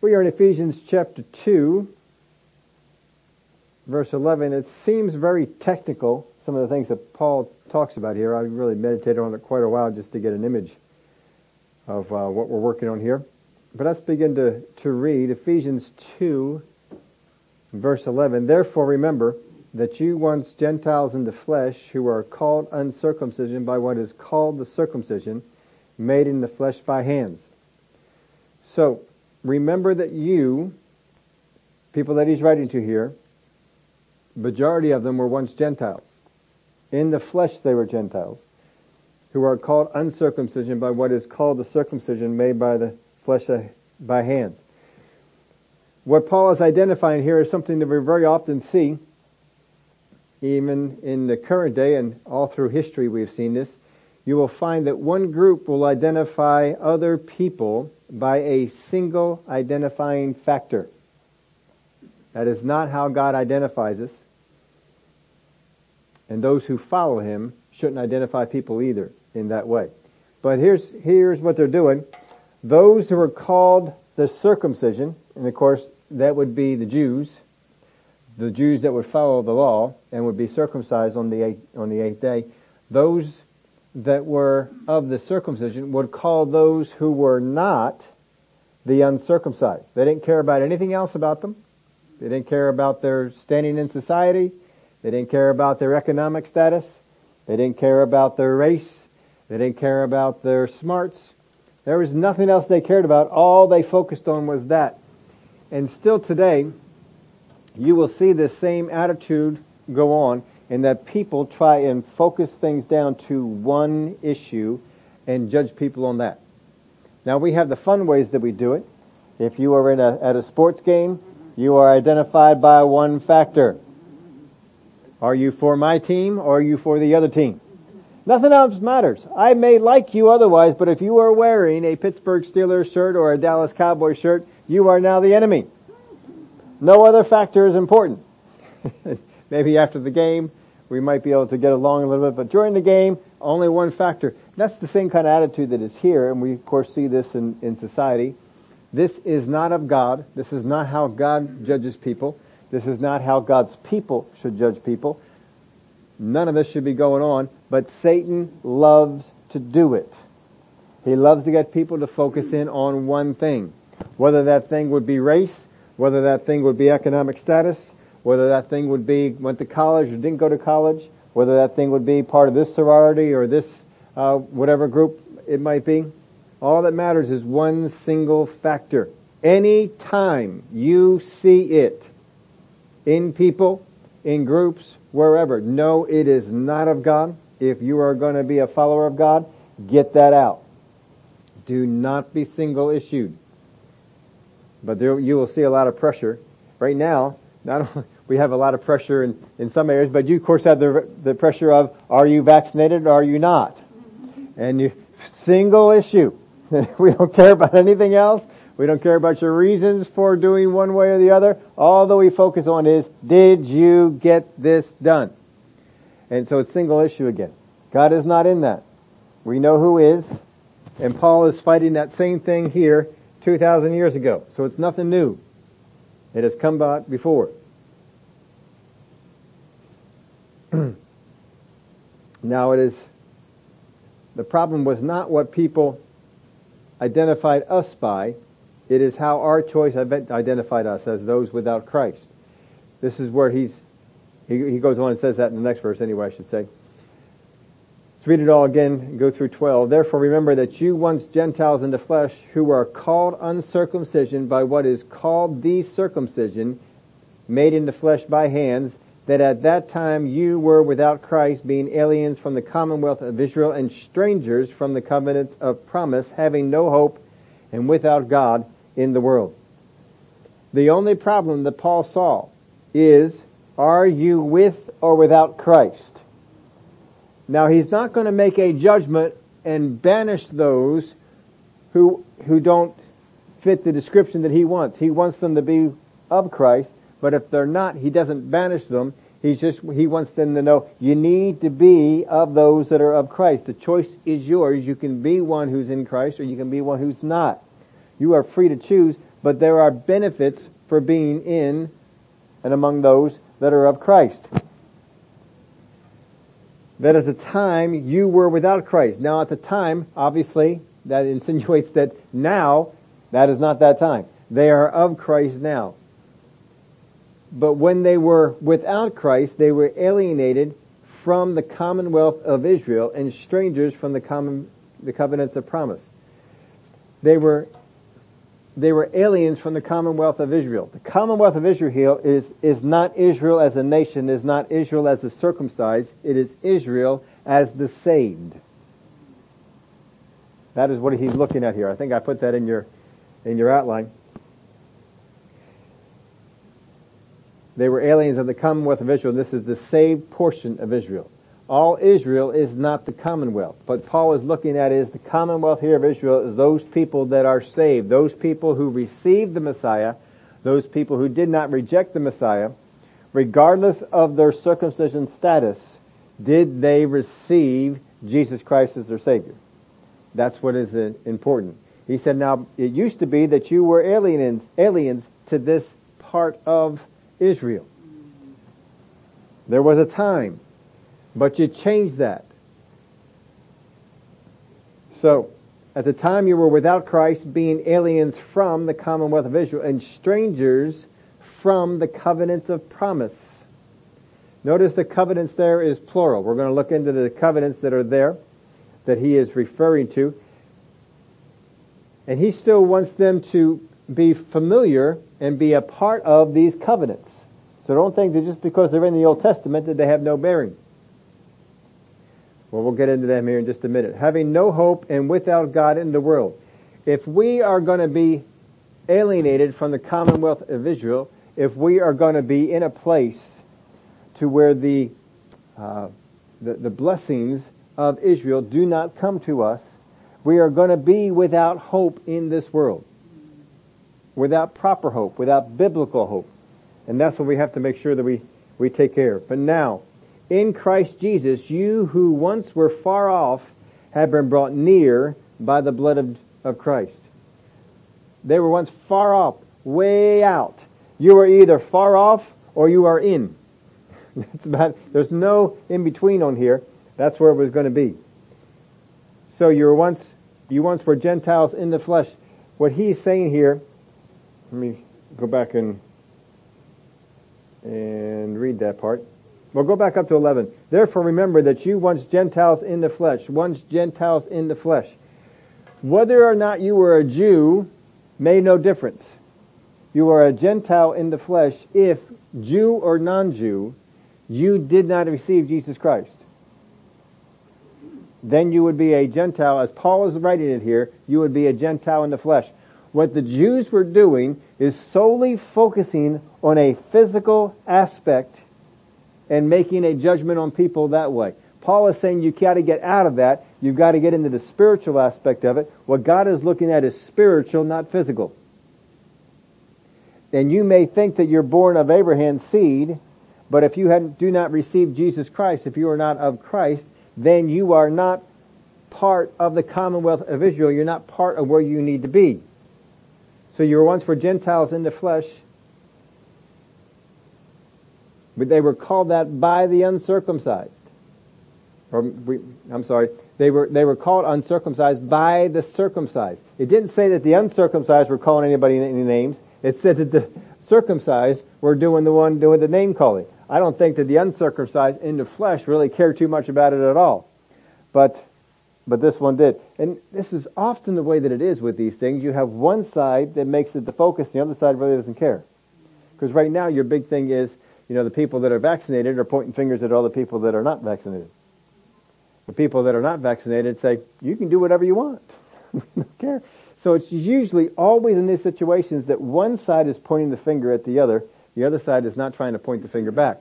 We are in Ephesians chapter 2, verse 11. It seems very technical, some of the things that Paul talks about here. I really meditated on it quite a while just to get an image of uh, what we're working on here. But let's begin to, to read Ephesians 2, verse 11. Therefore remember that you once Gentiles in the flesh who are called uncircumcision by what is called the circumcision made in the flesh by hands. So, remember that you, people that he's writing to here, majority of them were once Gentiles. In the flesh they were Gentiles, who are called uncircumcision by what is called the circumcision made by the flesh uh, by hands. What Paul is identifying here is something that we very often see, even in the current day and all through history we've seen this. You will find that one group will identify other people by a single identifying factor. That is not how God identifies us. And those who follow Him shouldn't identify people either in that way. But here's, here's what they're doing. Those who are called the circumcision, and of course that would be the Jews, the Jews that would follow the law and would be circumcised on the eighth, on the eighth day, those that were of the circumcision would call those who were not the uncircumcised. They didn't care about anything else about them. They didn't care about their standing in society. They didn't care about their economic status. They didn't care about their race. They didn't care about their smarts. There was nothing else they cared about. All they focused on was that. And still today, you will see this same attitude go on in that people try and focus things down to one issue and judge people on that. Now we have the fun ways that we do it. If you are in a, at a sports game, you are identified by one factor. Are you for my team or are you for the other team? Nothing else matters. I may like you otherwise, but if you are wearing a Pittsburgh Steelers shirt or a Dallas Cowboys shirt, you are now the enemy. No other factor is important. Maybe after the game, we might be able to get along a little bit, but during the game, only one factor. That's the same kind of attitude that is here, and we of course see this in, in society. This is not of God. This is not how God judges people. This is not how God's people should judge people. None of this should be going on, but Satan loves to do it. He loves to get people to focus in on one thing. Whether that thing would be race, whether that thing would be economic status, whether that thing would be went to college or didn't go to college, whether that thing would be part of this sorority or this uh, whatever group it might be. All that matters is one single factor. Any time you see it in people, in groups, wherever, no, it is not of God. If you are going to be a follower of God, get that out. Do not be single issued. But there, you will see a lot of pressure. Right now, not only, we have a lot of pressure in, in some areas, but you of course have the, the pressure of, are you vaccinated or are you not? And you, single issue. we don't care about anything else. We don't care about your reasons for doing one way or the other. All that we focus on is, did you get this done? And so it's single issue again. God is not in that. We know who is, and Paul is fighting that same thing here 2,000 years ago. So it's nothing new. It has come about before. now it is, the problem was not what people identified us by, it is how our choice identified us as those without Christ. This is where he's, he, he goes on and says that in the next verse anyway, I should say. Let's read it all again go through 12. Therefore remember that you once Gentiles in the flesh who are called uncircumcision by what is called the circumcision made in the flesh by hands, that at that time you were without Christ, being aliens from the commonwealth of Israel and strangers from the covenants of promise, having no hope and without God in the world. The only problem that Paul saw is, are you with or without Christ? Now he's not going to make a judgment and banish those who, who don't fit the description that he wants. He wants them to be of Christ, but if they're not, he doesn't banish them. He's just, he wants them to know, you need to be of those that are of Christ. The choice is yours. You can be one who's in Christ or you can be one who's not. You are free to choose, but there are benefits for being in and among those that are of Christ. That at the time you were without Christ. Now at the time, obviously, that insinuates that now, that is not that time. They are of Christ now. But when they were without Christ, they were alienated from the commonwealth of Israel and strangers from the common, the covenants of promise. They were they were aliens from the commonwealth of Israel. The commonwealth of Israel is, is not Israel as a nation, is not Israel as the circumcised, it is Israel as the saved. That is what he's looking at here. I think I put that in your, in your outline. They were aliens of the commonwealth of Israel. This is the saved portion of Israel all Israel is not the commonwealth. What Paul is looking at is the commonwealth here of Israel is those people that are saved, those people who received the Messiah, those people who did not reject the Messiah, regardless of their circumcision status, did they receive Jesus Christ as their Savior? That's what is important. He said, now, it used to be that you were aliens, aliens to this part of Israel. There was a time but you changed that. So, at the time you were without Christ, being aliens from the commonwealth of Israel and strangers from the covenants of promise. Notice the covenants there is plural. We're going to look into the covenants that are there that he is referring to. And he still wants them to be familiar and be a part of these covenants. So don't think that just because they're in the Old Testament that they have no bearing. Well, we'll get into them here in just a minute. Having no hope and without God in the world. If we are going to be alienated from the commonwealth of Israel, if we are going to be in a place to where the, uh, the, the blessings of Israel do not come to us, we are going to be without hope in this world. Without proper hope, without biblical hope. And that's what we have to make sure that we, we take care of. But now, in Christ Jesus, you who once were far off have been brought near by the blood of, of Christ. They were once far off, way out. You are either far off or you are in. That's about, there's no in between on here. That's where it was going to be. So you were once, you once were Gentiles in the flesh. What he's saying here, let me go back and, and read that part. Well, go back up to 11. Therefore remember that you once Gentiles in the flesh, once Gentiles in the flesh. Whether or not you were a Jew made no difference. You are a Gentile in the flesh if, Jew or non-Jew, you did not receive Jesus Christ. Then you would be a Gentile, as Paul is writing it here, you would be a Gentile in the flesh. What the Jews were doing is solely focusing on a physical aspect and making a judgment on people that way. Paul is saying you gotta get out of that. You've got to get into the spiritual aspect of it. What God is looking at is spiritual, not physical. And you may think that you're born of Abraham's seed, but if you do not receive Jesus Christ, if you are not of Christ, then you are not part of the commonwealth of Israel. You're not part of where you need to be. So you were once for Gentiles in the flesh, but they were called that by the uncircumcised. Or I'm sorry, they were, they were called uncircumcised by the circumcised. It didn't say that the uncircumcised were calling anybody any names. It said that the circumcised were doing the one doing the name calling. I don't think that the uncircumcised in the flesh really care too much about it at all. But, but this one did. And this is often the way that it is with these things. You have one side that makes it the focus, and the other side really doesn't care. Because right now your big thing is, you know, the people that are vaccinated are pointing fingers at all the people that are not vaccinated. The people that are not vaccinated say, you can do whatever you want. we don't care. So it's usually always in these situations that one side is pointing the finger at the other, the other side is not trying to point the finger back.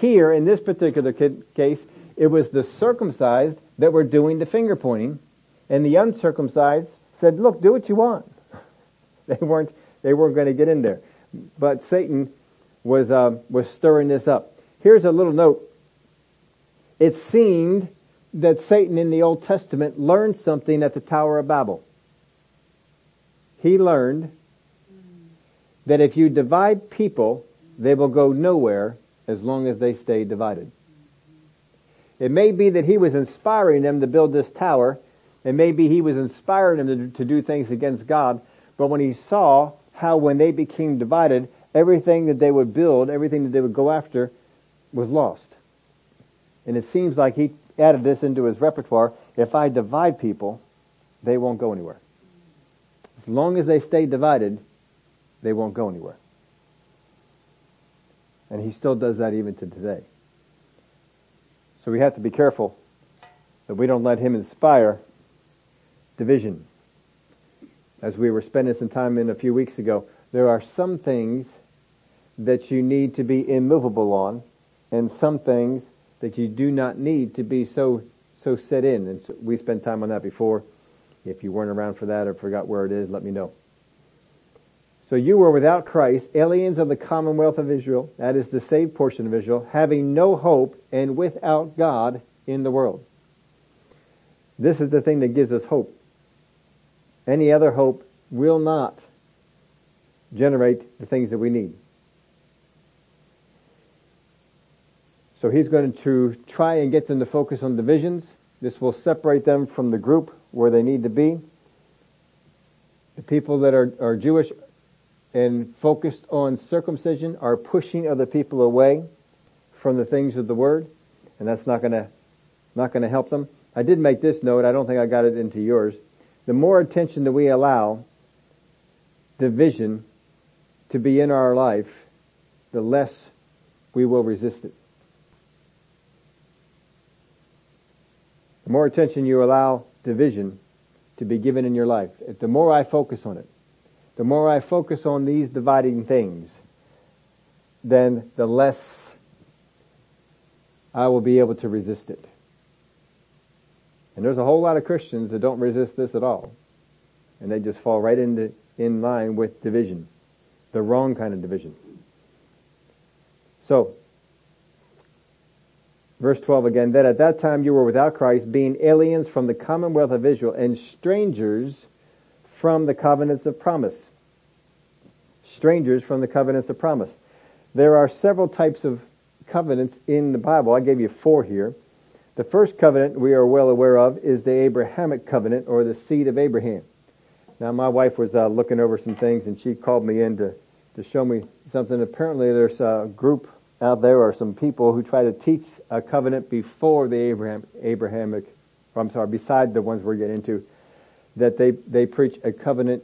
Here, in this particular case, it was the circumcised that were doing the finger pointing, and the uncircumcised said, look, do what you want. they weren't, they weren't going to get in there. But Satan was, uh, was stirring this up. Here's a little note. It seemed that Satan in the Old Testament learned something at the Tower of Babel. He learned that if you divide people, they will go nowhere as long as they stay divided. It may be that he was inspiring them to build this tower. It may be he was inspiring them to, to do things against God. But when he saw how when they became divided, everything that they would build, everything that they would go after was lost. And it seems like he added this into his repertoire. If I divide people, they won't go anywhere. As long as they stay divided, they won't go anywhere. And he still does that even to today. So we have to be careful that we don't let him inspire division. As we were spending some time in a few weeks ago, there are some things that you need to be immovable on and some things that you do not need to be so, so set in. And so we spent time on that before. If you weren't around for that or forgot where it is, let me know. So you were without Christ, aliens of the commonwealth of Israel, that is the saved portion of Israel, having no hope and without God in the world. This is the thing that gives us hope. Any other hope will not generate the things that we need. So he's going to try and get them to focus on divisions. This will separate them from the group where they need to be. The people that are, are Jewish and focused on circumcision are pushing other people away from the things of the word, and that's not gonna, not gonna help them. I did make this note, I don't think I got it into yours. The more attention that we allow division to be in our life, the less we will resist it. The more attention you allow division to be given in your life, the more I focus on it, the more I focus on these dividing things, then the less I will be able to resist it. And there's a whole lot of Christians that don't resist this at all. And they just fall right into, in line with division. The wrong kind of division. So, verse 12 again, that at that time you were without Christ, being aliens from the commonwealth of Israel and strangers from the covenants of promise. Strangers from the covenants of promise. There are several types of covenants in the Bible. I gave you four here. The first covenant we are well aware of is the Abrahamic covenant or the seed of Abraham. Now my wife was uh, looking over some things and she called me in to, to show me something. Apparently there's a group out there or some people who try to teach a covenant before the Abraham, Abrahamic, I'm sorry, beside the ones we're getting into that they, they preach a covenant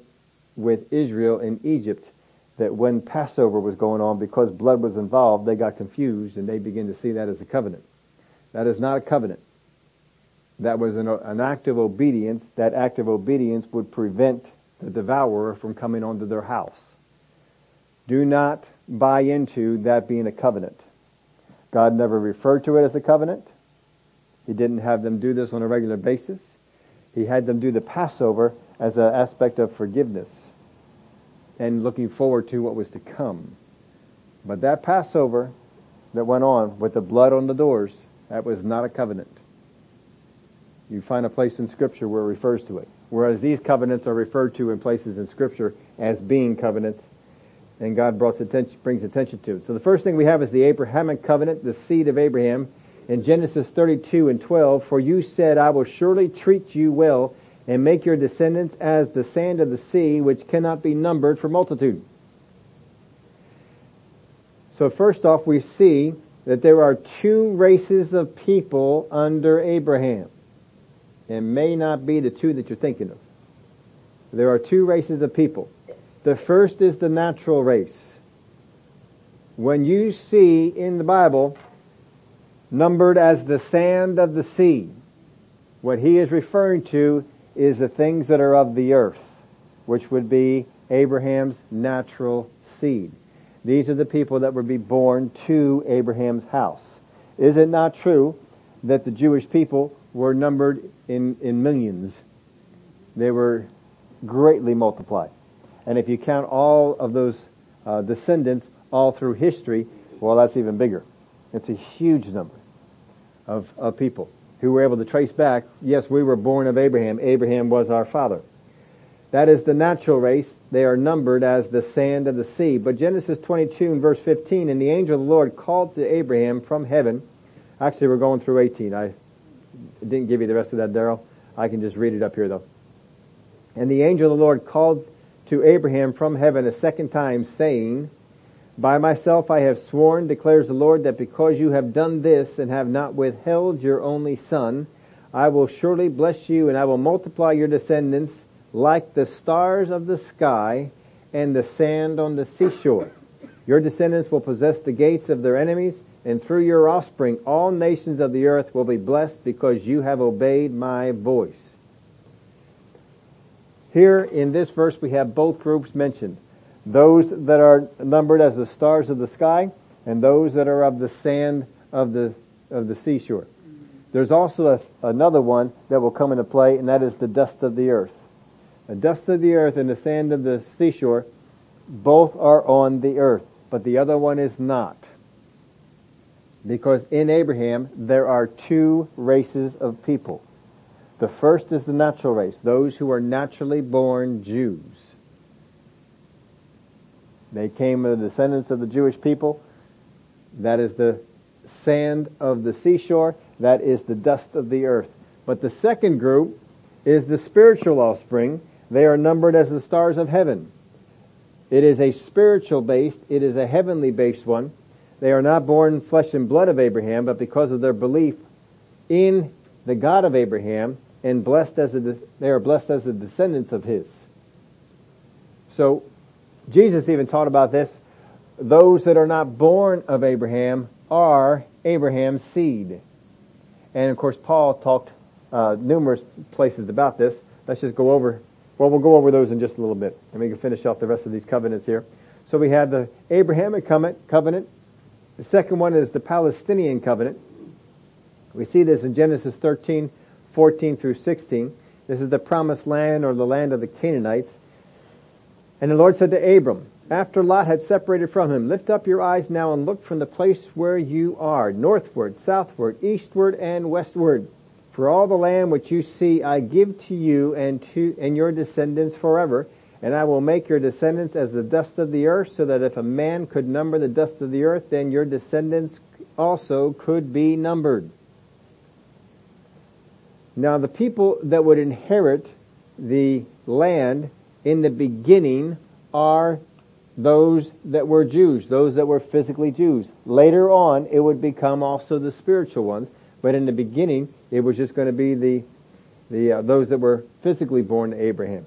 with Israel in Egypt that when Passover was going on, because blood was involved, they got confused and they began to see that as a covenant. That is not a covenant. That was an, an act of obedience. That act of obedience would prevent the devourer from coming onto their house. Do not buy into that being a covenant. God never referred to it as a covenant. He didn't have them do this on a regular basis. He had them do the Passover as an aspect of forgiveness and looking forward to what was to come. But that Passover that went on with the blood on the doors, that was not a covenant. You find a place in scripture where it refers to it. Whereas these covenants are referred to in places in scripture as being covenants, and God attention, brings attention to it. So the first thing we have is the Abrahamic covenant, the seed of Abraham in Genesis 32 and 12, for you said, I will surely treat you well and make your descendants as the sand of the sea, which cannot be numbered for multitude. So first off, we see that there are two races of people under Abraham. It may not be the two that you're thinking of. There are two races of people. The first is the natural race. When you see in the Bible numbered as the sand of the sea. What he is referring to is the things that are of the earth, which would be Abraham's natural seed. These are the people that would be born to Abraham's house. Is it not true that the Jewish people were numbered in, in millions? They were greatly multiplied. And if you count all of those uh, descendants all through history, well, that's even bigger. It's a huge number of, of people who were able to trace back, yes, we were born of Abraham. Abraham was our father. That is the natural race. They are numbered as the sand of the sea. But Genesis 22 and verse 15, and the angel of the Lord called to Abraham from heaven. Actually, we're going through 18. I didn't give you the rest of that, Daryl. I can just read it up here though. And the angel of the Lord called to Abraham from heaven a second time saying, By myself I have sworn, declares the Lord, that because you have done this and have not withheld your only son, I will surely bless you and I will multiply your descendants like the stars of the sky and the sand on the seashore. Your descendants will possess the gates of their enemies, and through your offspring all nations of the earth will be blessed because you have obeyed my voice. Here in this verse we have both groups mentioned. Those that are numbered as the stars of the sky and those that are of the sand of the, of the seashore. There's also a, another one that will come into play and that is the dust of the earth the dust of the earth and the sand of the seashore, both are on the earth, but the other one is not. Because in Abraham, there are two races of people. The first is the natural race, those who are naturally born Jews. They came the descendants of the Jewish people. That is the sand of the seashore. That is the dust of the earth. But the second group is the spiritual offspring, they are numbered as the stars of heaven. It is a spiritual based, it is a heavenly based one. They are not born flesh and blood of Abraham, but because of their belief in the God of Abraham and blessed as a, they are blessed as the descendants of his. So, Jesus even taught about this. Those that are not born of Abraham are Abraham's seed. And of course, Paul talked uh, numerous places about this. Let's just go over well, we'll go over those in just a little bit, and we can finish off the rest of these covenants here. So we have the Abrahamic covenant. The second one is the Palestinian covenant. We see this in Genesis 13, 14 through 16. This is the promised land or the land of the Canaanites. And the Lord said to Abram, after Lot had separated from him, lift up your eyes now and look from the place where you are, northward, southward, eastward, and westward. For all the land which you see I give to you and to and your descendants forever, and I will make your descendants as the dust of the earth, so that if a man could number the dust of the earth, then your descendants also could be numbered. Now the people that would inherit the land in the beginning are those that were Jews, those that were physically Jews. Later on, it would become also the spiritual ones. But in the beginning, it was just going to be the, the uh, those that were physically born to Abraham.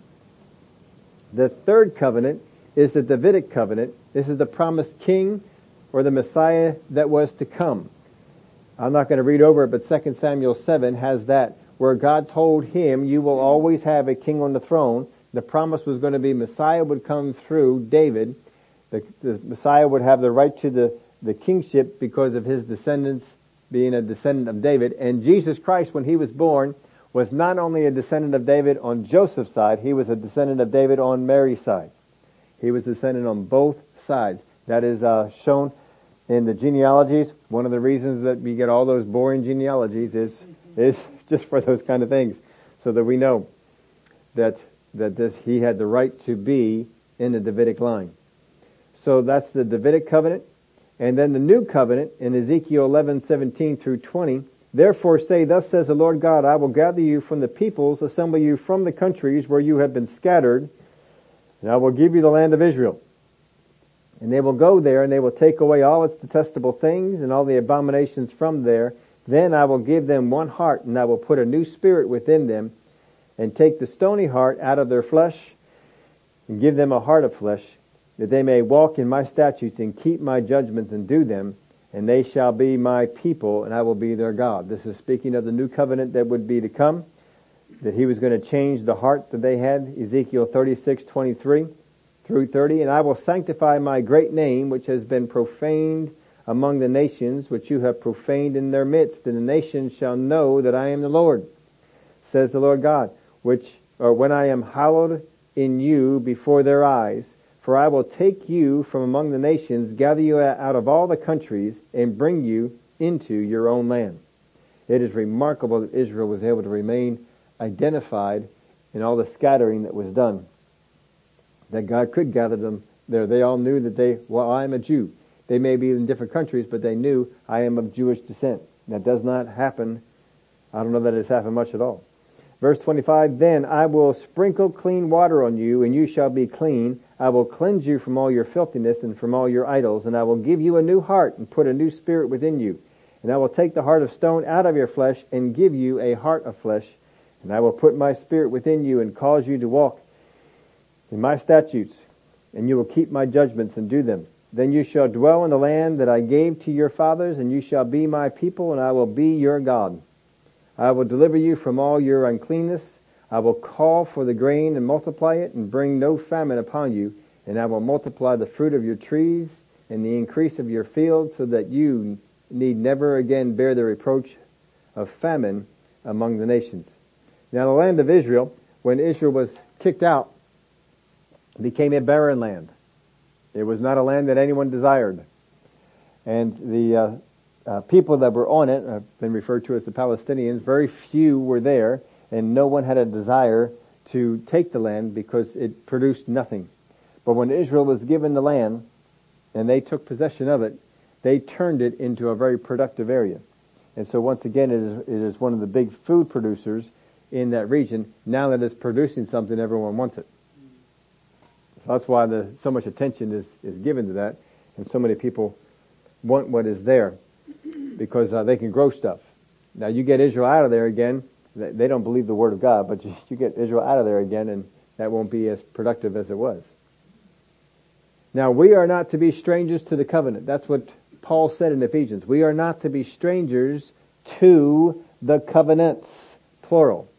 The third covenant is the Davidic covenant. This is the promised king or the Messiah that was to come. I'm not going to read over it, but 2 Samuel 7 has that where God told him, you will always have a king on the throne. The promise was going to be Messiah would come through David. The, the Messiah would have the right to the, the kingship because of his descendants being a descendant of David. And Jesus Christ, when he was born, was not only a descendant of David on Joseph's side, he was a descendant of David on Mary's side. He was descendant on both sides. That is uh, shown in the genealogies. One of the reasons that we get all those boring genealogies is is just for those kind of things, so that we know that that this he had the right to be in the Davidic line. So that's the Davidic covenant. And then the new covenant in Ezekiel 11, 17 through 20. Therefore say, thus says the Lord God, I will gather you from the peoples, assemble you from the countries where you have been scattered, and I will give you the land of Israel. And they will go there and they will take away all its detestable things and all the abominations from there. Then I will give them one heart and I will put a new spirit within them and take the stony heart out of their flesh and give them a heart of flesh that they may walk in my statutes and keep my judgments and do them, and they shall be my people, and I will be their God. This is speaking of the new covenant that would be to come, that he was going to change the heart that they had, Ezekiel 36, 23 through 30, and I will sanctify my great name, which has been profaned among the nations, which you have profaned in their midst, and the nations shall know that I am the Lord, says the Lord God, which, or when I am hallowed in you before their eyes, for I will take you from among the nations, gather you out of all the countries, and bring you into your own land. It is remarkable that Israel was able to remain identified in all the scattering that was done. that God could gather them there. They all knew that they, well, I am a Jew. They may be in different countries, but they knew I am of Jewish descent. That does not happen. I don't know that it's happened much at all. Verse 25, then I will sprinkle clean water on you and you shall be clean. I will cleanse you from all your filthiness and from all your idols and I will give you a new heart and put a new spirit within you. And I will take the heart of stone out of your flesh and give you a heart of flesh. And I will put my spirit within you and cause you to walk in my statutes and you will keep my judgments and do them. Then you shall dwell in the land that I gave to your fathers and you shall be my people and I will be your God. I will deliver you from all your uncleanness. I will call for the grain and multiply it and bring no famine upon you. And I will multiply the fruit of your trees and the increase of your fields so that you need never again bear the reproach of famine among the nations. Now the land of Israel, when Israel was kicked out, became a barren land. It was not a land that anyone desired. And the uh, uh, people that were on it have been referred to as the Palestinians. Very few were there, and no one had a desire to take the land because it produced nothing. But when Israel was given the land, and they took possession of it, they turned it into a very productive area. And so once again, it is, it is one of the big food producers in that region. Now that it's producing something, everyone wants it. So that's why the, so much attention is, is given to that, and so many people want what is there because uh, they can grow stuff. Now you get Israel out of there again, they don't believe the word of God, but you, you get Israel out of there again and that won't be as productive as it was. Now we are not to be strangers to the covenant. That's what Paul said in Ephesians. We are not to be strangers to the covenants, plural.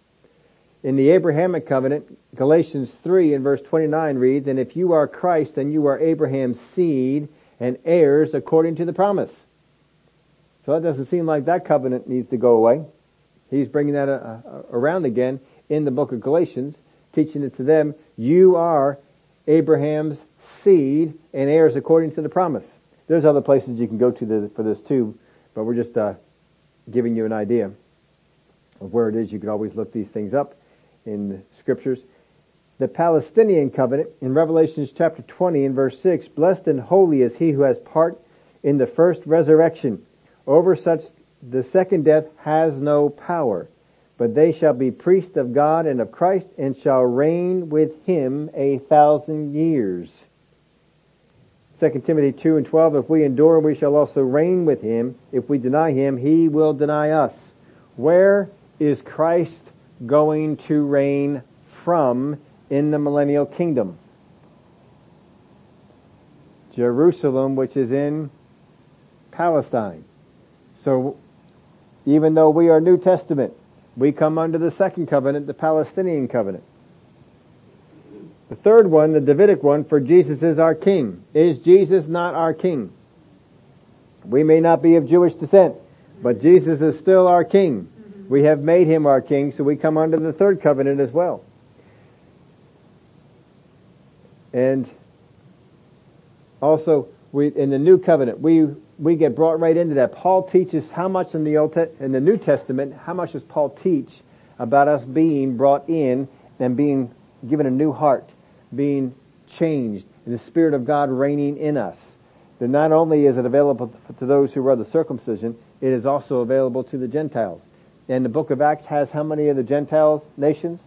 In the Abrahamic covenant, Galatians 3 and verse 29 reads, And if you are Christ, then you are Abraham's seed and heirs according to the promise. So it doesn't seem like that covenant needs to go away. He's bringing that uh, uh, around again in the book of Galatians, teaching it to them, you are Abraham's seed and heirs according to the promise. There's other places you can go to the, for this too, but we're just uh, giving you an idea of where it is. You can always look these things up in the scriptures. The Palestinian covenant in Revelations chapter 20 and verse 6, blessed and holy is he who has part in the first resurrection. Over such the second death has no power, but they shall be priests of God and of Christ and shall reign with him a thousand years. 2 Timothy 2 and 12, if we endure, we shall also reign with him. If we deny him, he will deny us. Where is Christ going to reign from in the millennial kingdom? Jerusalem, which is in Palestine. So even though we are New Testament, we come under the second covenant, the Palestinian covenant. The third one, the Davidic one, for Jesus is our king. Is Jesus not our king? We may not be of Jewish descent, but Jesus is still our king. We have made him our king, so we come under the third covenant as well. And also, we, in the new covenant, we we get brought right into that. Paul teaches how much in the Old Te- in the New Testament, how much does Paul teach about us being brought in and being given a new heart, being changed, and the Spirit of God reigning in us. That not only is it available to those who are the circumcision, it is also available to the Gentiles. And the book of Acts has how many of the Gentiles nations?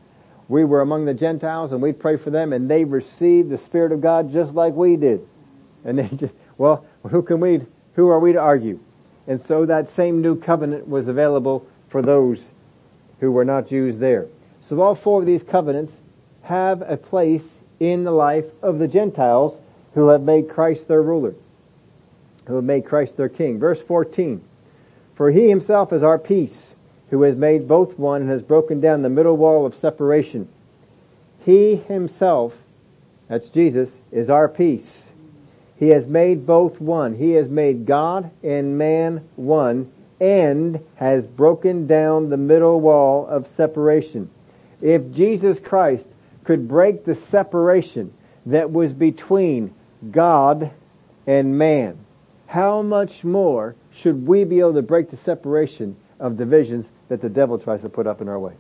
We were among the Gentiles and we pray for them and they received the Spirit of God just like we did. And they just, well, who can we, who are we to argue? And so that same new covenant was available for those who were not Jews there. So all four of these covenants have a place in the life of the Gentiles who have made Christ their ruler, who have made Christ their king. Verse 14, for he himself is our peace, who has made both one and has broken down the middle wall of separation. He himself, that's Jesus, is our peace he has made both one. He has made God and man one and has broken down the middle wall of separation. If Jesus Christ could break the separation that was between God and man, how much more should we be able to break the separation of divisions that the devil tries to put up in our way?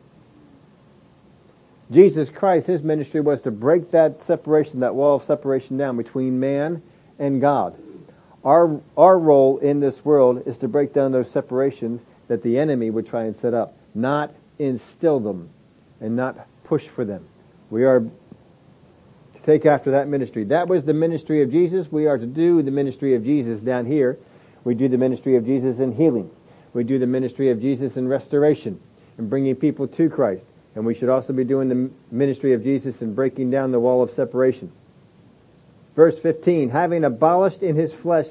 Jesus Christ, His ministry was to break that separation, that wall of separation down between man and God. Our, our role in this world is to break down those separations that the enemy would try and set up, not instill them and not push for them. We are to take after that ministry. That was the ministry of Jesus. We are to do the ministry of Jesus down here. We do the ministry of Jesus in healing. We do the ministry of Jesus in restoration and bringing people to Christ. And we should also be doing the ministry of Jesus in breaking down the wall of separation. Verse 15, having abolished in his flesh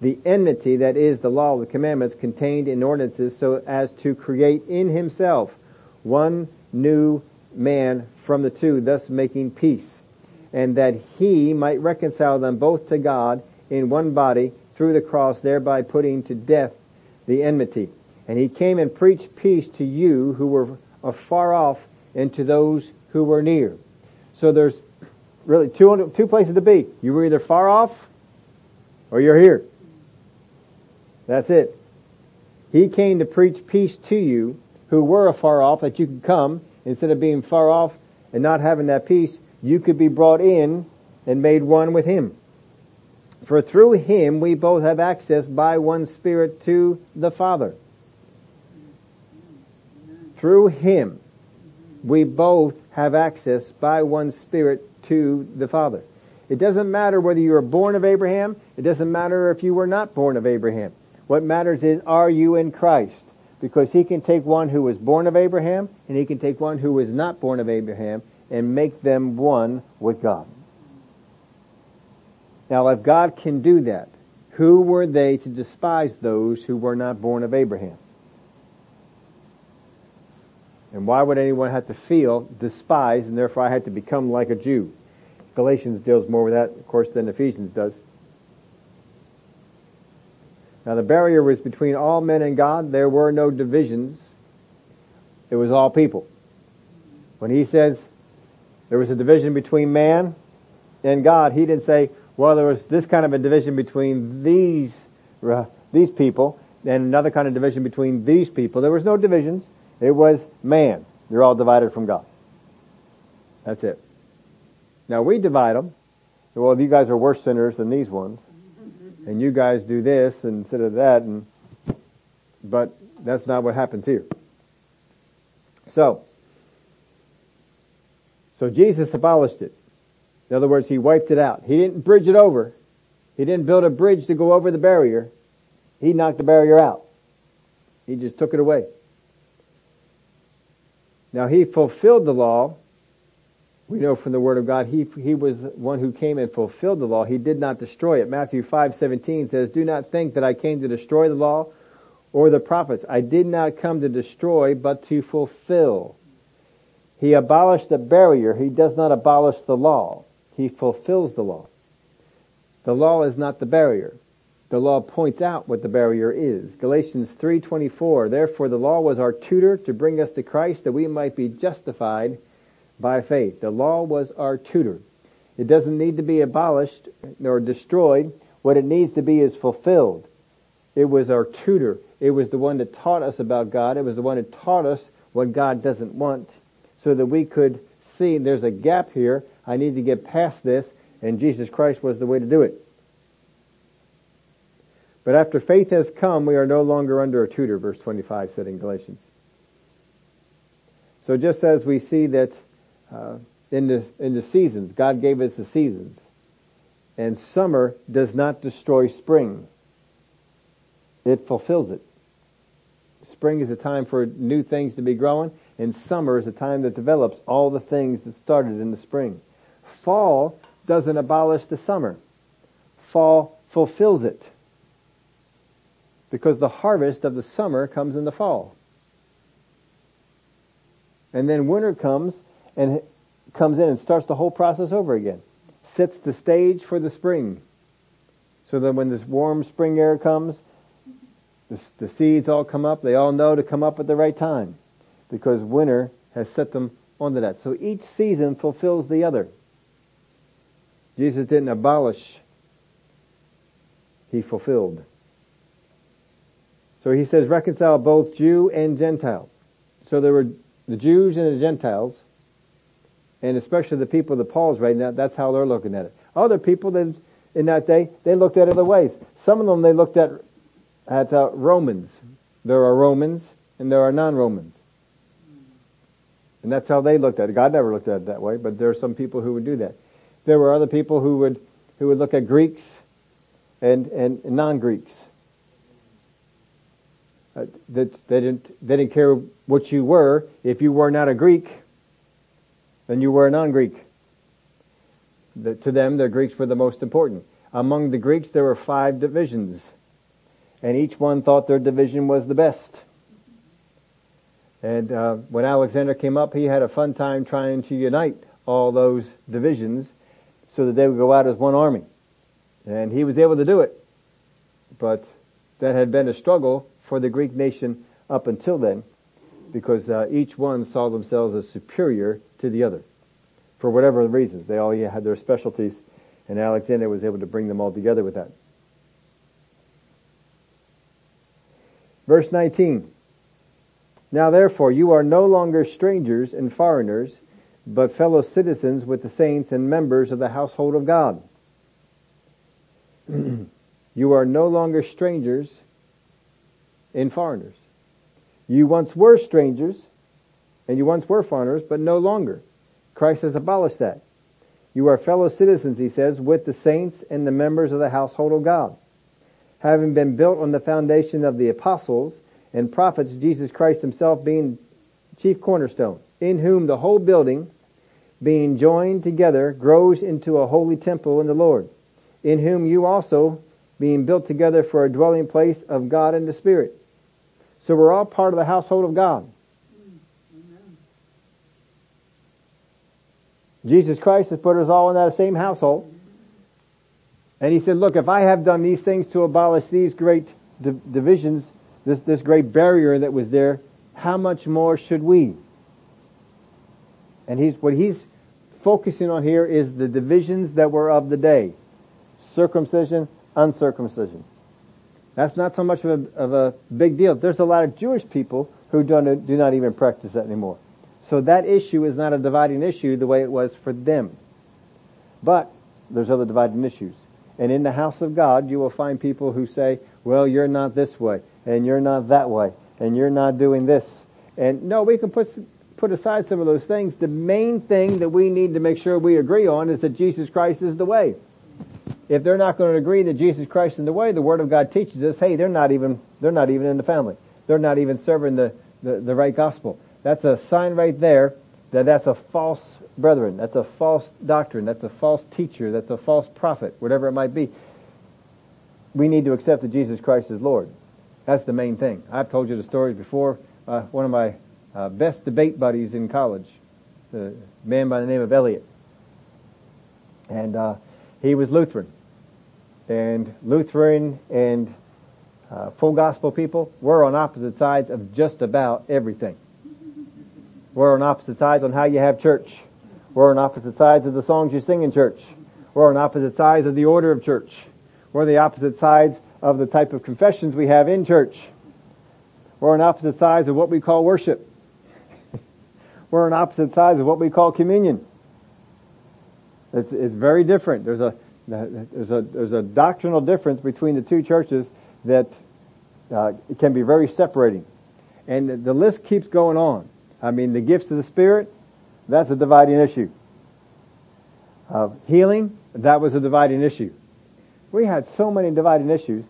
the enmity that is the law of the commandments contained in ordinances so as to create in himself one new man from the two, thus making peace, and that he might reconcile them both to God in one body through the cross, thereby putting to death the enmity. And he came and preached peace to you who were afar off and to those who were near. So there's really two, two places to be. You were either far off or you're here. That's it. He came to preach peace to you who were afar off that you could come instead of being far off and not having that peace. You could be brought in and made one with Him. For through Him we both have access by one Spirit to the Father. Through Him we both have access by one Spirit to the Father. It doesn't matter whether you are born of Abraham. It doesn't matter if you were not born of Abraham. What matters is, are you in Christ? Because he can take one who was born of Abraham and he can take one who was not born of Abraham and make them one with God. Now if God can do that, who were they to despise those who were not born of Abraham? And why would anyone have to feel despised and therefore I had to become like a Jew? Galatians deals more with that, of course, than Ephesians does. Now the barrier was between all men and God. There were no divisions. It was all people. When he says there was a division between man and God, he didn't say, well, there was this kind of a division between these, uh, these people and another kind of division between these people. There was no divisions. It was man. They're all divided from God. That's it. Now we divide them. Well, you guys are worse sinners than these ones. And you guys do this instead of that and, but that's not what happens here. So, so Jesus abolished it. In other words, He wiped it out. He didn't bridge it over. He didn't build a bridge to go over the barrier. He knocked the barrier out. He just took it away. Now he fulfilled the law. We know from the word of God, he, he was one who came and fulfilled the law. He did not destroy it. Matthew 5:17 says, "Do not think that I came to destroy the law or the prophets. I did not come to destroy, but to fulfill." He abolished the barrier. He does not abolish the law. He fulfills the law. The law is not the barrier. The law points out what the barrier is. Galatians 3:24 Therefore the law was our tutor to bring us to Christ that we might be justified by faith. The law was our tutor. It doesn't need to be abolished or destroyed. What it needs to be is fulfilled. It was our tutor. It was the one that taught us about God. It was the one that taught us what God doesn't want so that we could see there's a gap here. I need to get past this and Jesus Christ was the way to do it. But after faith has come, we are no longer under a tutor, verse 25 said in Galatians. So just as we see that uh, in the in the seasons, God gave us the seasons, and summer does not destroy spring; it fulfills it. Spring is a time for new things to be growing, and summer is a time that develops all the things that started in the spring. Fall doesn't abolish the summer; fall fulfills it because the harvest of the summer comes in the fall. And then winter comes and comes in and starts the whole process over again. Sets the stage for the spring. So that when this warm spring air comes, the, the seeds all come up. They all know to come up at the right time because winter has set them onto that. So each season fulfills the other. Jesus didn't abolish, He fulfilled. So he says reconcile both Jew and Gentile. So there were the Jews and the Gentiles And especially the people that Paul's writing at, that's how they're looking at it. Other people that in that day, they looked at other ways. Some of them they looked at at uh, Romans. There are Romans and there are non-Romans. And that's how they looked at it. God never looked at it that way, but there are some people who would do that. There were other people who would who would look at Greeks and and non-Greeks. Uh, that they didn't they didn't care what you were. If you were not a Greek, then you were a non-Greek. To them, the Greeks were the most important. Among the Greeks, there were five divisions, and each one thought their division was the best. And uh, when Alexander came up, he had a fun time trying to unite all those divisions so that they would go out as one army. And he was able to do it. But that had been a struggle for the Greek nation up until then because uh, each one saw themselves as superior to the other for whatever reasons. They all had their specialties and Alexander was able to bring them all together with that. Verse 19. Now therefore you are no longer strangers and foreigners, but fellow citizens with the saints and members of the household of God. you are no longer strangers in foreigners. You once were strangers, and you once were foreigners, but no longer. Christ has abolished that. You are fellow citizens, he says, with the saints and the members of the household of God. Having been built on the foundation of the apostles and prophets, Jesus Christ himself being chief cornerstone, in whom the whole building, being joined together, grows into a holy temple in the Lord, in whom you also, being built together for a dwelling place of God in the Spirit. So we're all part of the household of God. Jesus Christ has put us all in that same household. And he said, look, if I have done these things to abolish these great divisions, this, this great barrier that was there, how much more should we? And he's, what he's focusing on here is the divisions that were of the day. Circumcision, uncircumcision. That's not so much of a, of a big deal. There's a lot of Jewish people who don't, do not even practice that anymore. So that issue is not a dividing issue the way it was for them. But there's other dividing issues. And in the house of God, you will find people who say, well, you're not this way, and you're not that way, and you're not doing this. And no, we can put, put aside some of those things. The main thing that we need to make sure we agree on is that Jesus Christ is the way if they're not going to agree that Jesus Christ is in the way, the Word of God teaches us, hey, they're not even, they're not even in the family. They're not even serving the, the, the right gospel. That's a sign right there that that's a false brethren. That's a false doctrine. That's a false teacher. That's a false prophet, whatever it might be. We need to accept that Jesus Christ is Lord. That's the main thing. I've told you the stories before. Uh, one of my uh, best debate buddies in college, a man by the name of Elliot. And uh, he was Lutheran. And Lutheran and uh, full gospel people, we're on opposite sides of just about everything. We're on opposite sides on how you have church. We're on opposite sides of the songs you sing in church. We're on opposite sides of the order of church. We're on the opposite sides of the type of confessions we have in church. We're on opposite sides of what we call worship. We're on opposite sides of what we call communion. It's, it's very different. There's a, there's a, there's a doctrinal difference between the two churches that uh, can be very separating. And the list keeps going on. I mean, the gifts of the Spirit, that's a dividing issue. Uh, healing, that was a dividing issue. We had so many dividing issues,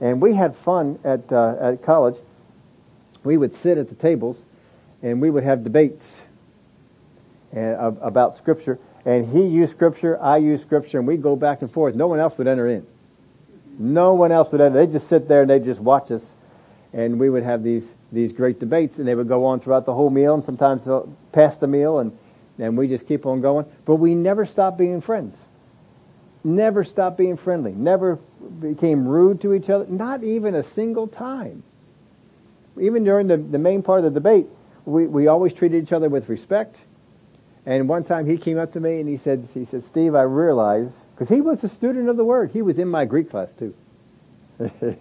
and we had fun at uh, at college. We would sit at the tables, and we would have debates and, uh, about Scripture. And he used Scripture, I used Scripture, and we go back and forth. No one else would enter in. No one else would enter. They just sit there and they just watch us, and we would have these these great debates and they would go on throughout the whole meal and sometimes past the meal and, and we just keep on going. But we never stopped being friends. Never stopped being friendly. Never became rude to each other. Not even a single time. Even during the, the main part of the debate, we, we always treated each other with respect. And one time he came up to me and he said, he said, Steve, I realize, because he was a student of the Word. He was in my Greek class too.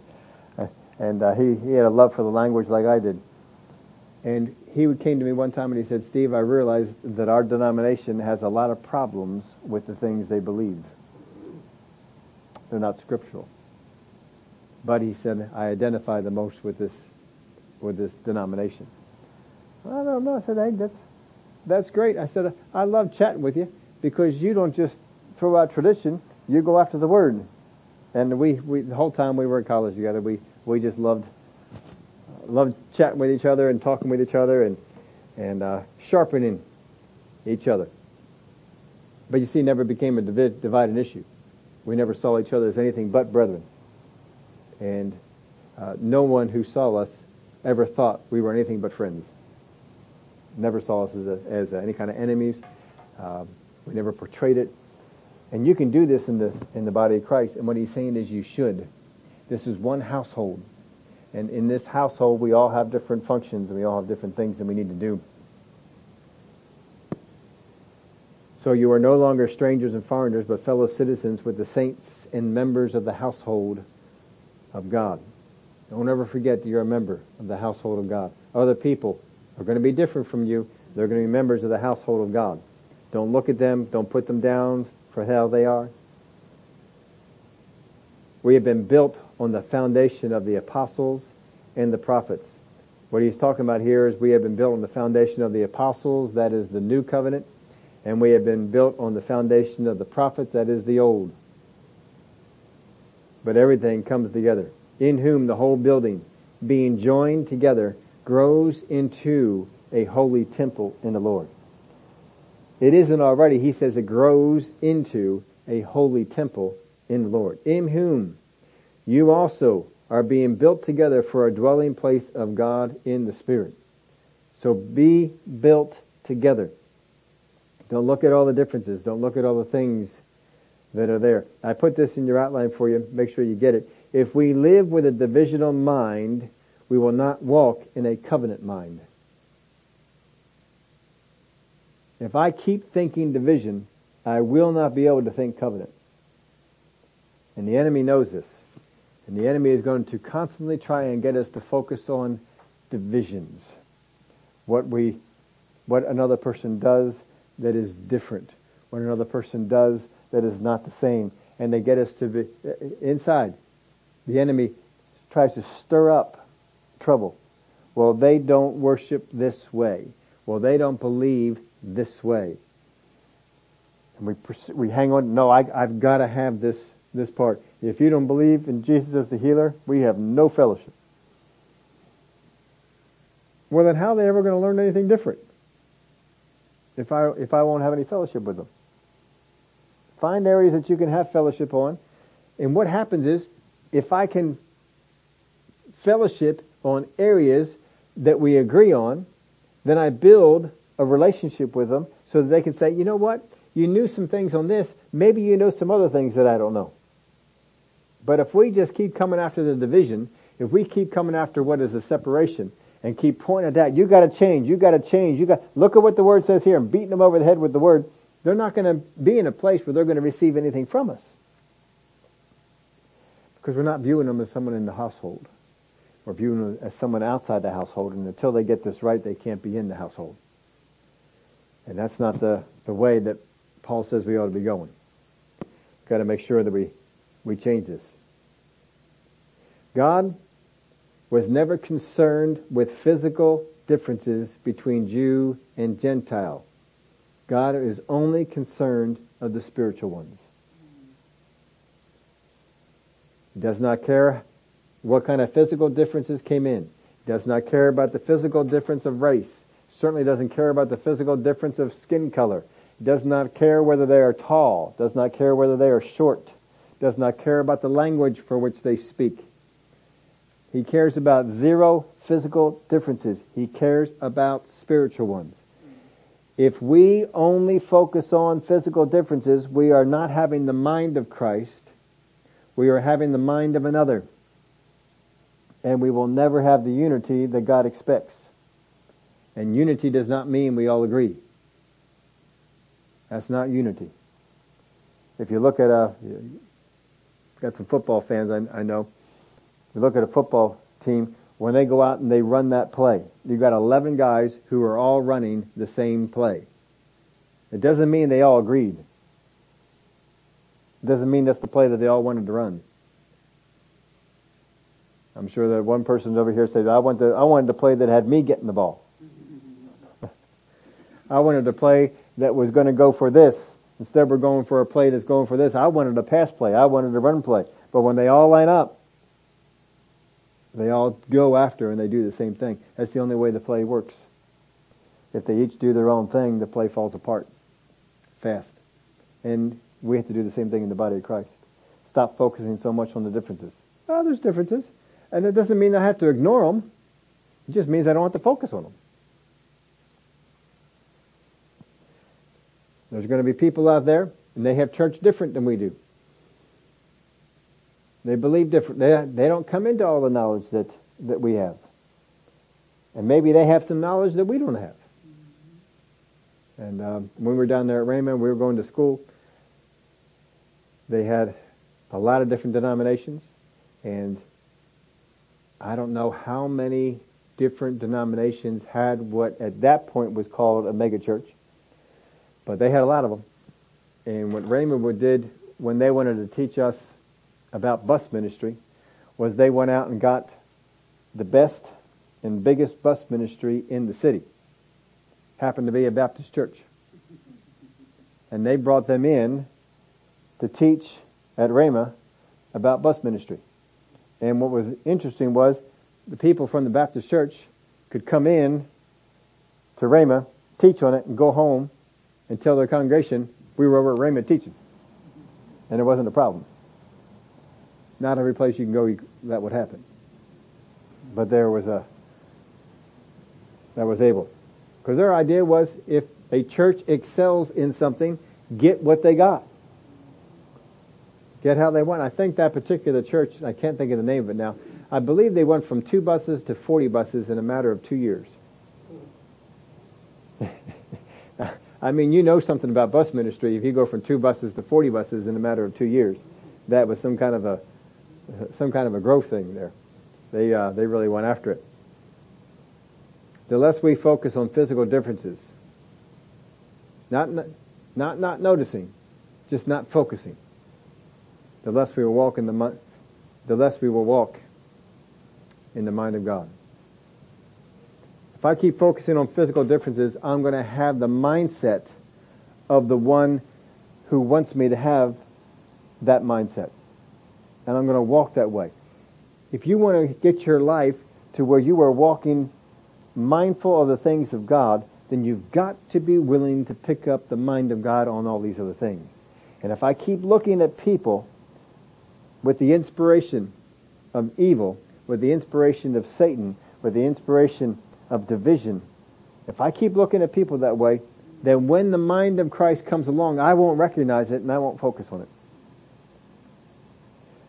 and uh, he he had a love for the language like I did. And he came to me one time and he said, Steve, I realized that our denomination has a lot of problems with the things they believe. They're not scriptural. But he said, I identify the most with this, with this denomination. I don't know. I said, hey, that's, that's great. I said, I love chatting with you because you don't just throw out tradition, you go after the word. And we, we the whole time we were in college together, we, we just loved, loved chatting with each other and talking with each other and, and, uh, sharpening each other. But you see, it never became a divid, divided issue. We never saw each other as anything but brethren. And, uh, no one who saw us ever thought we were anything but friends. Never saw us as, a, as a, any kind of enemies. Uh, we never portrayed it. And you can do this in the, in the body of Christ. And what he's saying is you should. This is one household. And in this household, we all have different functions and we all have different things that we need to do. So you are no longer strangers and foreigners, but fellow citizens with the saints and members of the household of God. Don't ever forget that you're a member of the household of God. Other people are going to be different from you. They're going to be members of the household of God. Don't look at them. Don't put them down for how they are. We have been built on the foundation of the apostles and the prophets. What he's talking about here is we have been built on the foundation of the apostles, that is the new covenant, and we have been built on the foundation of the prophets, that is the old. But everything comes together. In whom the whole building, being joined together, grows into a holy temple in the Lord. It isn't already. He says it grows into a holy temple in the Lord. In whom you also are being built together for a dwelling place of God in the Spirit. So be built together. Don't look at all the differences. Don't look at all the things that are there. I put this in your outline for you. Make sure you get it. If we live with a divisional mind, we will not walk in a covenant mind. If I keep thinking division, I will not be able to think covenant. And the enemy knows this. And the enemy is going to constantly try and get us to focus on divisions. What we, what another person does that is different. What another person does that is not the same. And they get us to be, uh, inside. The enemy tries to stir up trouble. Well, they don't worship this way. Well, they don't believe this way. And we, we hang on, no, I, I've got to have this, this part. If you don't believe in Jesus as the healer, we have no fellowship. Well then how are they ever going to learn anything different? If I, if I won't have any fellowship with them. Find areas that you can have fellowship on. And what happens is, if I can fellowship on areas that we agree on, then I build a relationship with them so that they can say, you know what? You knew some things on this. Maybe you know some other things that I don't know. But if we just keep coming after the division, if we keep coming after what is a separation and keep pointing at that, you gotta change, you gotta change, you got, look at what the word says here and beating them over the head with the word, they're not gonna be in a place where they're gonna receive anything from us. Because we're not viewing them as someone in the household. We're viewing as someone outside the household and until they get this right, they can't be in the household. And that's not the, the way that Paul says we ought to be going. Got to make sure that we, we change this. God was never concerned with physical differences between Jew and Gentile. God is only concerned of the spiritual ones. He does not care what kind of physical differences came in. Does not care about the physical difference of race certainly doesn't care about the physical difference of skin color, does not care whether they are tall, does not care whether they are short, does not care about the language for which they speak. He cares about zero physical differences. He cares about spiritual ones. If we only focus on physical differences, we are not having the mind of Christ. We are having the mind of another. And we will never have the unity that God expects. And unity does not mean we all agree. That's not unity. If you look at a, got some football fans I, I know. You look at a football team. when they go out and they run that play. You've got 11 guys who are all running the same play. It doesn't mean they all agreed. It doesn't mean that's the play that they all wanted to run. I'm sure that one person over here said, I, want to, I wanted to play that had me getting the ball. I wanted to play that was going to go for this. Instead we're going for a play that's going for this. I wanted a pass play. I wanted a run play. But when they all line up, they all go after and they do the same thing. That's the only way the play works. If they each do their own thing, the play falls apart fast. And we have to do the same thing in the body of Christ. Stop focusing so much on the differences. Oh, there's differences. And it doesn't mean I have to ignore them. It just means I don't have to focus on them. There's going to be people out there, and they have church different than we do. They believe different. They, they don't come into all the knowledge that, that we have. And maybe they have some knowledge that we don't have. And um, when we were down there at Rhema, we were going to school. They had a lot of different denominations, and I don't know how many different denominations had what at that point was called a megachurch, but they had a lot of them. And what Rhema did when they wanted to teach us about bus ministry was they went out and got the best and biggest bus ministry in the city. Happened to be a Baptist church. And they brought them in to teach at Rhema about bus ministry. And what was interesting was the people from the Baptist church could come in to Rhema, teach on it, and go home and tell their congregation, we were over at Rhema teaching. And it wasn't a problem. Not every place you can go, that would happen. But there was a, that was able. Because their idea was if a church excels in something, get what they got. Get how they went. I think that particular church, I can't think of the name of it now, I believe they went from two buses to 40 buses in a matter of two years. I mean, you know something about bus ministry if you go from two buses to 40 buses in a matter of two years. That was some kind of a some kind of a growth thing there. They, uh, they really went after it. The less we focus on physical differences, not, not, not noticing, just not focusing, the less we will walk in the, the less we will walk in the mind of God. If I keep focusing on physical differences, I'm going to have the mindset of the one who wants me to have that mindset and I'm going to walk that way. If you want to get your life to where you are walking mindful of the things of God, then you've got to be willing to pick up the mind of God on all these other things. And if I keep looking at people with the inspiration of evil, with the inspiration of Satan, with the inspiration of division, if I keep looking at people that way, then when the mind of Christ comes along, I won't recognize it and I won't focus on it.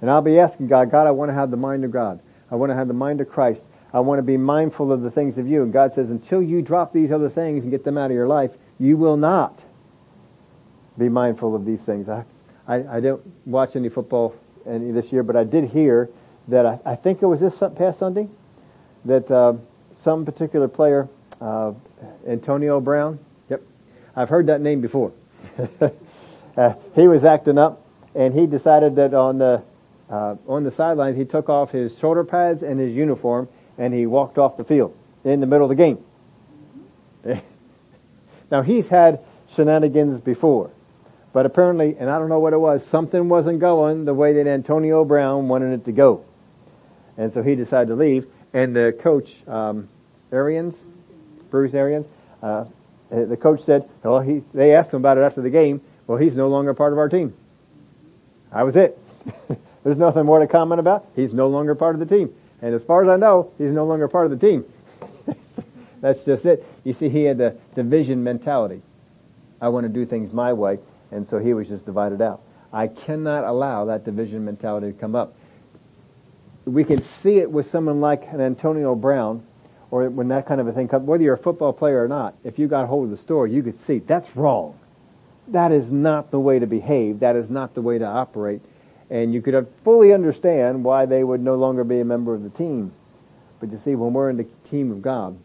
And I'll be asking God, God, I want to have the mind of God. I want to have the mind of Christ. I want to be mindful of the things of you. And God says, until you drop these other things and get them out of your life, you will not be mindful of these things. I, I, I don't watch any football this year, but I did hear that I, I think it was this past Sunday that uh, some particular player, uh, Antonio Brown. Yep, I've heard that name before. uh, he was acting up, and he decided that on the uh, on the sidelines, he took off his shoulder pads and his uniform, and he walked off the field in the middle of the game. now he's had shenanigans before, but apparently, and I don't know what it was, something wasn't going the way that Antonio Brown wanted it to go, and so he decided to leave. And the coach, um, Arians, Bruce Arians, uh, the coach said, "Well, he." They asked him about it after the game. Well, he's no longer part of our team. I was it. There's nothing more to comment about. He's no longer part of the team. And as far as I know, he's no longer part of the team. That's just it. You see, he had the division mentality. I want to do things my way, and so he was just divided out. I cannot allow that division mentality to come up. We can see it with someone like an Antonio Brown, or when that kind of a thing comes, whether you're a football player or not, if you got hold of the story, you could see that's wrong. That is not the way to behave. That is not the way to operate and you could fully understand why they would no longer be a member of the team. But you see, when we're in the team of God,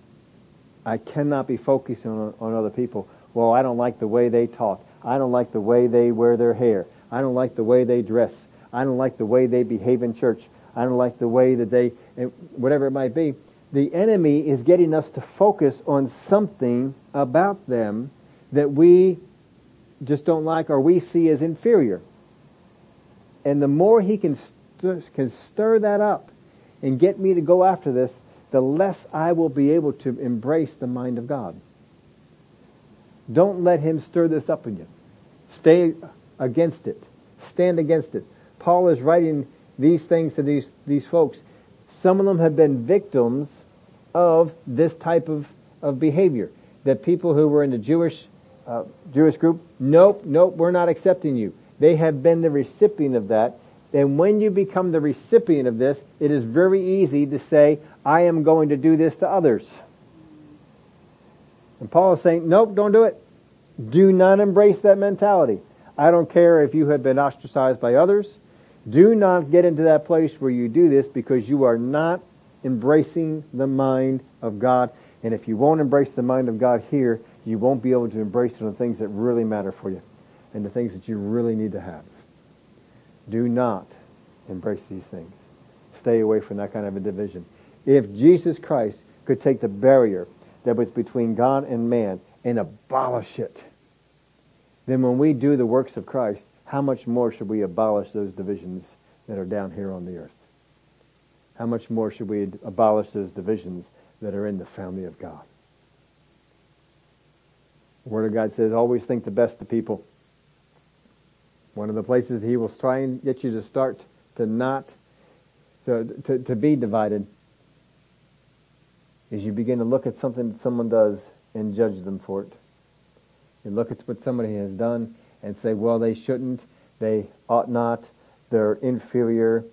I cannot be focusing on, on other people. Well, I don't like the way they talk. I don't like the way they wear their hair. I don't like the way they dress. I don't like the way they behave in church. I don't like the way that they, eh, whatever it might be. The enemy is getting us to focus on something about them that we just don't like or we see as inferior. And the more he can, st- can stir that up and get me to go after this, the less I will be able to embrace the mind of God. Don't let him stir this up in you. Stay against it. Stand against it. Paul is writing these things to these, these folks. Some of them have been victims of this type of, of behavior. That people who were in the Jewish, uh, Jewish group, nope, nope, we're not accepting you. They have been the recipient of that. And when you become the recipient of this, it is very easy to say, I am going to do this to others. And Paul is saying, nope, don't do it. Do not embrace that mentality. I don't care if you have been ostracized by others. Do not get into that place where you do this because you are not embracing the mind of God. And if you won't embrace the mind of God here, you won't be able to embrace the things that really matter for you and the things that you really need to have. Do not embrace these things. Stay away from that kind of a division. If Jesus Christ could take the barrier that was between God and man and abolish it, then when we do the works of Christ, how much more should we abolish those divisions that are down here on the earth? How much more should we abolish those divisions that are in the family of God? The Word of God says, always think the best of people. One of the places He will try and get you to start to not, to, to, to be divided is you begin to look at something that someone does and judge them for it. You look at what somebody has done and say, well, they shouldn't, they ought not, they're inferior,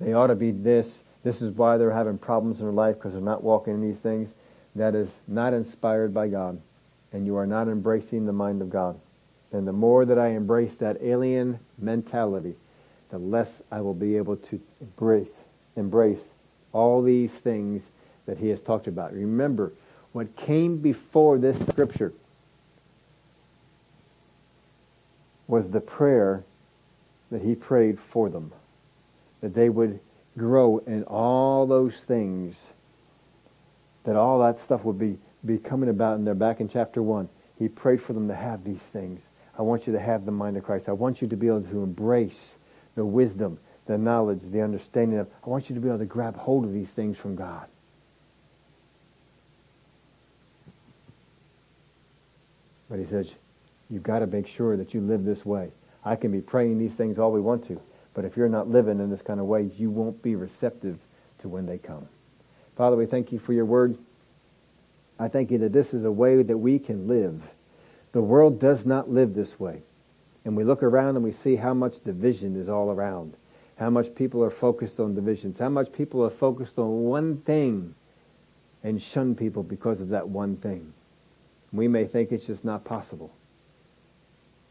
they ought to be this, this is why they're having problems in their life because they're not walking in these things. That is not inspired by God. And you are not embracing the mind of God. And the more that I embrace that alien mentality, the less I will be able to embrace, embrace all these things that he has talked about. Remember, what came before this scripture was the prayer that he prayed for them. That they would grow in all those things. That all that stuff would be, be coming about in there back in chapter one. He prayed for them to have these things. I want you to have the mind of Christ. I want you to be able to embrace the wisdom, the knowledge, the understanding of, I want you to be able to grab hold of these things from God. But he says, you've got to make sure that you live this way. I can be praying these things all we want to, but if you're not living in this kind of way, you won't be receptive to when they come. Father, we thank you for your word. I thank you that this is a way that we can live. The world does not live this way. And we look around and we see how much division is all around. How much people are focused on divisions. How much people are focused on one thing and shun people because of that one thing. We may think it's just not possible.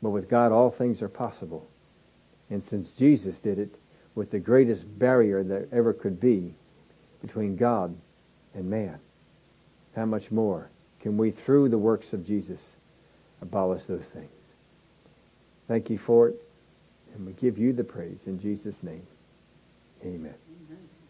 But with God, all things are possible. And since Jesus did it with the greatest barrier that ever could be between God and man, how much more can we, through the works of Jesus, abolish those things? Thank you for it, and we give you the praise in Jesus' name. Amen.